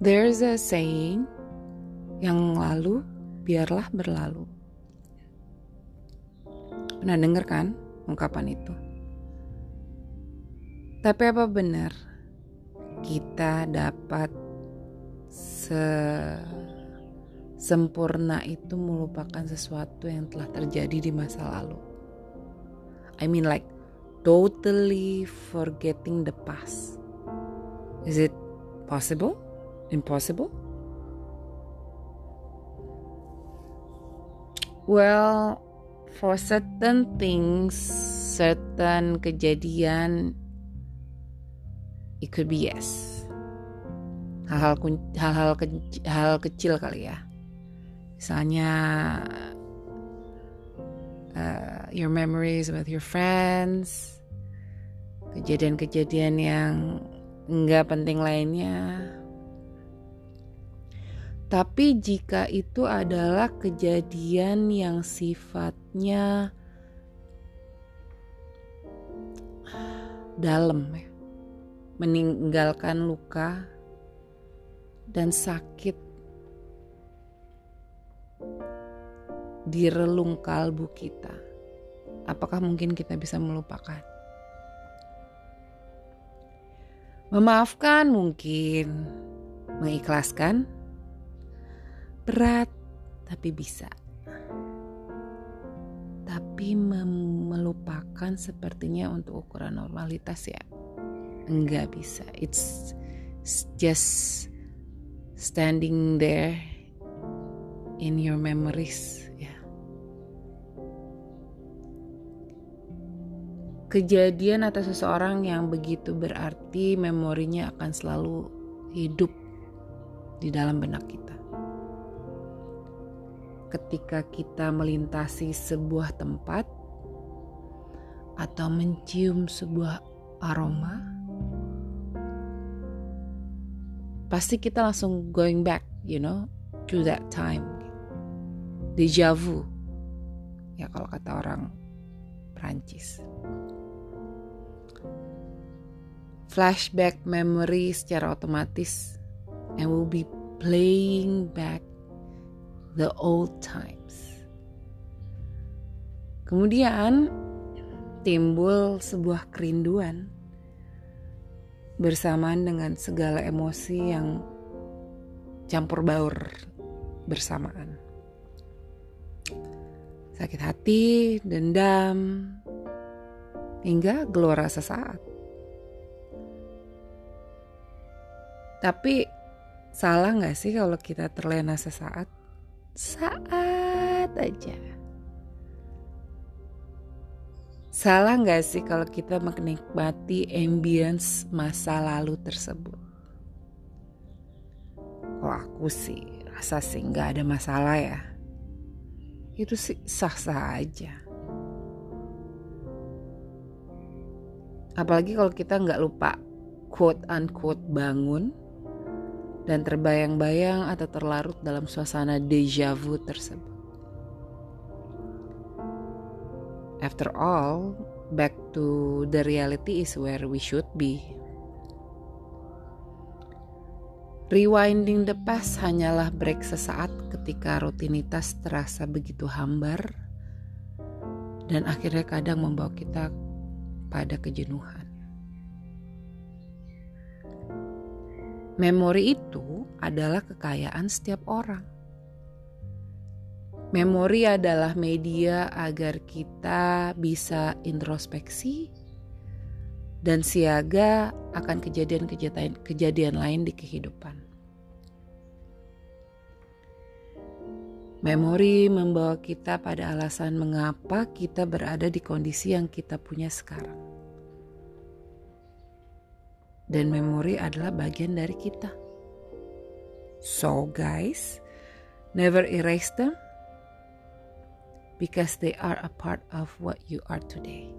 There's a saying yang lalu biarlah berlalu. Pernah denger kan ungkapan itu? Tapi apa benar kita dapat se sempurna itu melupakan sesuatu yang telah terjadi di masa lalu? I mean like totally forgetting the past. Is it possible? Impossible? Well, for certain things, certain kejadian, it could be yes. Hal-hal hal-hal ke, hal kecil kali ya. Misalnya uh, your memories with your friends, kejadian-kejadian yang enggak penting lainnya, tapi jika itu adalah kejadian yang sifatnya dalam ya, meninggalkan luka dan sakit di relung kalbu kita. Apakah mungkin kita bisa melupakan? Memaafkan mungkin, mengikhlaskan Berat, tapi bisa. Tapi melupakan sepertinya untuk ukuran normalitas ya. Enggak bisa. It's just standing there in your memories ya. Kejadian atau seseorang yang begitu berarti memorinya akan selalu hidup di dalam benak kita ketika kita melintasi sebuah tempat atau mencium sebuah aroma, pasti kita langsung going back, you know, to that time. Deja vu, ya kalau kata orang Prancis. Flashback memory secara otomatis and will be playing back the old times. Kemudian timbul sebuah kerinduan bersamaan dengan segala emosi yang campur baur bersamaan. Sakit hati, dendam, hingga gelora sesaat. Tapi salah gak sih kalau kita terlena sesaat? Saat aja. Salah nggak sih kalau kita menikmati ambience masa lalu tersebut? Kalau aku sih rasa sih nggak ada masalah ya. Itu sih sah-sah aja. Apalagi kalau kita nggak lupa quote unquote bangun dan terbayang-bayang atau terlarut dalam suasana deja vu tersebut. After all, back to the reality is where we should be. Rewinding the past hanyalah break sesaat ketika rutinitas terasa begitu hambar dan akhirnya kadang membawa kita pada kejenuhan. Memori itu adalah kekayaan setiap orang. Memori adalah media agar kita bisa introspeksi dan siaga akan kejadian-kejadian kejadian lain di kehidupan. Memori membawa kita pada alasan mengapa kita berada di kondisi yang kita punya sekarang dan memori adalah bagian dari kita. So, guys, never erase them because they are a part of what you are today.